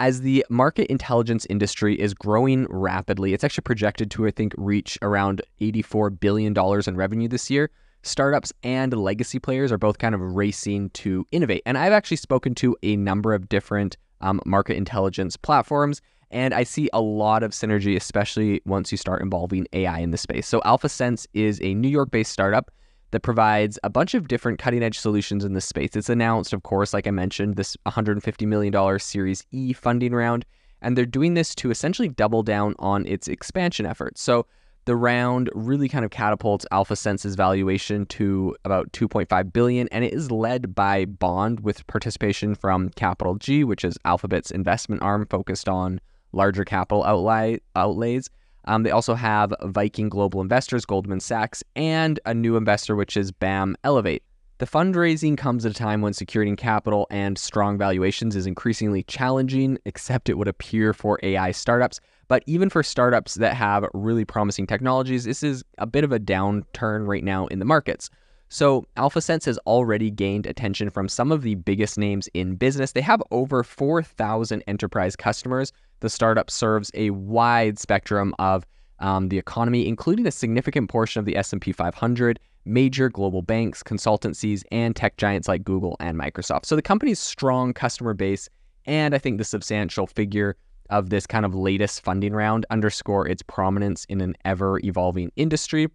as the market intelligence industry is growing rapidly, it's actually projected to, I think, reach around $84 billion in revenue this year. Startups and legacy players are both kind of racing to innovate. And I've actually spoken to a number of different um, market intelligence platforms, and I see a lot of synergy, especially once you start involving AI in the space. So, AlphaSense is a New York based startup that provides a bunch of different cutting edge solutions in this space. It's announced, of course, like I mentioned, this $150 million Series E funding round, and they're doing this to essentially double down on its expansion efforts. So the round really kind of catapults AlphaSense's valuation to about 2.5 billion, and it is led by Bond with participation from CapitalG, which is Alphabet's investment arm focused on larger capital outlay, outlays. Um, they also have Viking Global Investors, Goldman Sachs, and a new investor, which is BAM Elevate. The fundraising comes at a time when securing capital and strong valuations is increasingly challenging, except it would appear for AI startups. But even for startups that have really promising technologies, this is a bit of a downturn right now in the markets. So, AlphaSense has already gained attention from some of the biggest names in business. They have over 4,000 enterprise customers. The startup serves a wide spectrum of um, the economy, including a significant portion of the S&P 500, major global banks, consultancies, and tech giants like Google and Microsoft. So the company's strong customer base and I think the substantial figure of this kind of latest funding round underscore its prominence in an ever evolving industry.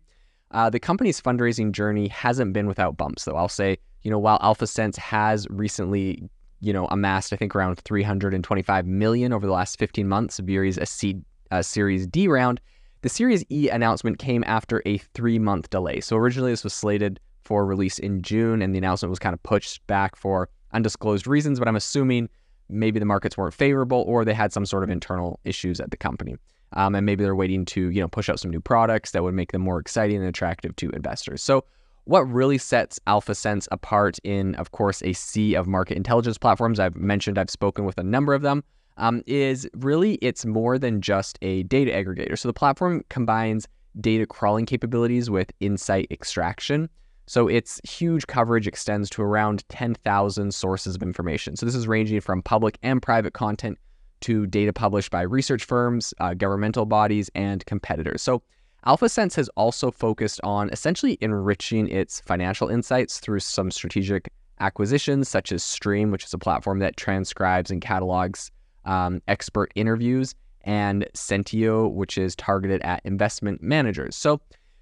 Uh, the company's fundraising journey hasn't been without bumps, though. I'll say, you know, while AlphaSense has recently, you know, amassed, I think, around 325 million over the last 15 months via a, a Series D round, the Series E announcement came after a three month delay. So originally, this was slated for release in June, and the announcement was kind of pushed back for undisclosed reasons, but I'm assuming maybe the markets weren't favorable or they had some sort of internal issues at the company um, and maybe they're waiting to you know push out some new products that would make them more exciting and attractive to investors. So what really sets AlphaSense apart in, of course, a sea of market intelligence platforms, I've mentioned, I've spoken with a number of them, um, is really it's more than just a data aggregator. So the platform combines data crawling capabilities with insight extraction. So its huge coverage extends to around 10,000 sources of information. So this is ranging from public and private content to data published by research firms, uh, governmental bodies, and competitors. So, AlphaSense has also focused on essentially enriching its financial insights through some strategic acquisitions, such as Stream, which is a platform that transcribes and catalogs um, expert interviews, and Sentieo, which is targeted at investment managers. So,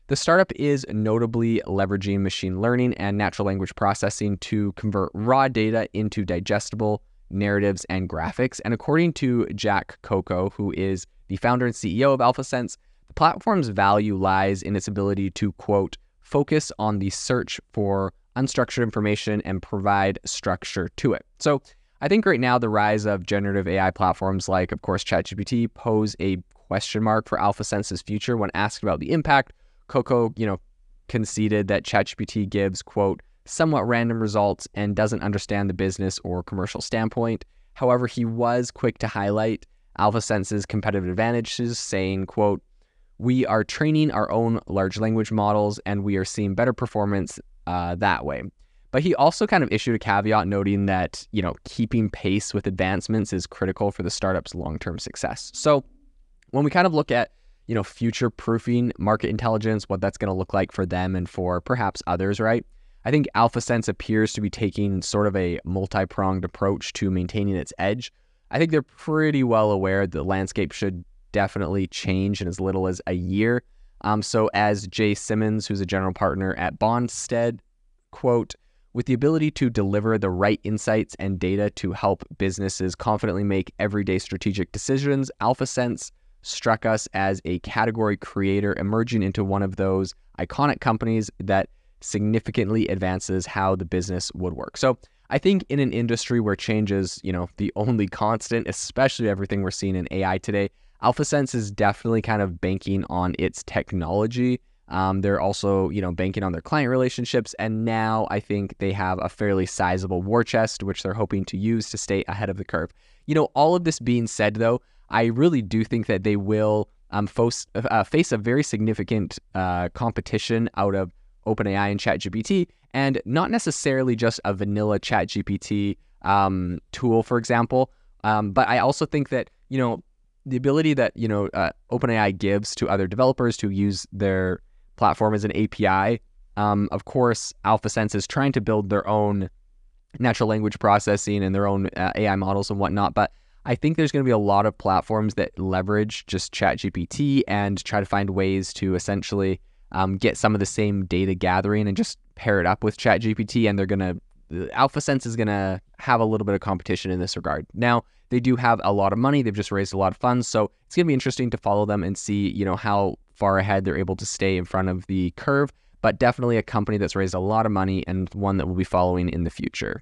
the startup is notably leveraging machine learning and natural language processing to convert raw data into digestible narratives, and graphics. And according to Jack Kokko, who is the founder and CEO of AlphaSense, the platform's value lies in its ability to, quote, focus on the search for unstructured information and provide structure to it. So I think right now the rise of generative AI platforms like, of course, ChatGPT pose a question mark for AlphaSense's future. When asked about the impact, Kokko, you know, conceded that ChatGPT gives, quote, somewhat random results and doesn't understand the business or commercial standpoint. However, he was quick to highlight AlphaSense's competitive advantages, saying, quote, we are training our own large language models and we are seeing better performance uh, that way. But he also kind of issued a caveat noting that, you know, keeping pace with advancements is critical for the startup's long-term success. So when we kind of look at, you know, future proofing market intelligence, what that's going to look like for them and for perhaps others, right? I think AlphaSense appears to be taking sort of a multi pronged approach to maintaining its edge. I think they're pretty well aware the landscape should definitely change in as little as a year. Um, so, as Jay Simons, who's a general partner at Bond said, quote, with the ability to deliver the right insights and data to help businesses confidently make everyday strategic decisions, AlphaSense struck us as a category creator emerging into one of those iconic companies that significantly advances how the business would work. So I think in an industry where change is, you know, the only constant, especially everything we're seeing in AI today, AlphaSense is definitely kind of banking on its technology. Um, they're also, you know, banking on their client relationships, and now I think they have a fairly sizable war chest, which they're hoping to use to stay ahead of the curve. You know, all of this being said, though, I really do think that they will um, face, uh, face a very significant uh, competition out of OpenAI and ChatGPT, and not necessarily just a vanilla ChatGPT um, tool, for example. Um, but I also think that you know the ability that you know uh, OpenAI gives to other developers to use their platform as an API. Um, of course, AlphaSense is trying to build their own natural language processing and their own uh, AI models and whatnot. But I think there's going to be a lot of platforms that leverage just ChatGPT and try to find ways to essentially um, get some of the same data gathering and just pair it up with ChatGPT. And they're to, AlphaSense is to have a little bit of competition in this regard. Now, they do have a lot of money. They've just raised a lot of funds. So it's to be interesting to follow them and see, you know, how far ahead they're able to stay in front of the curve. But definitely a company that's raised a lot of money and one that we'll be following in the future.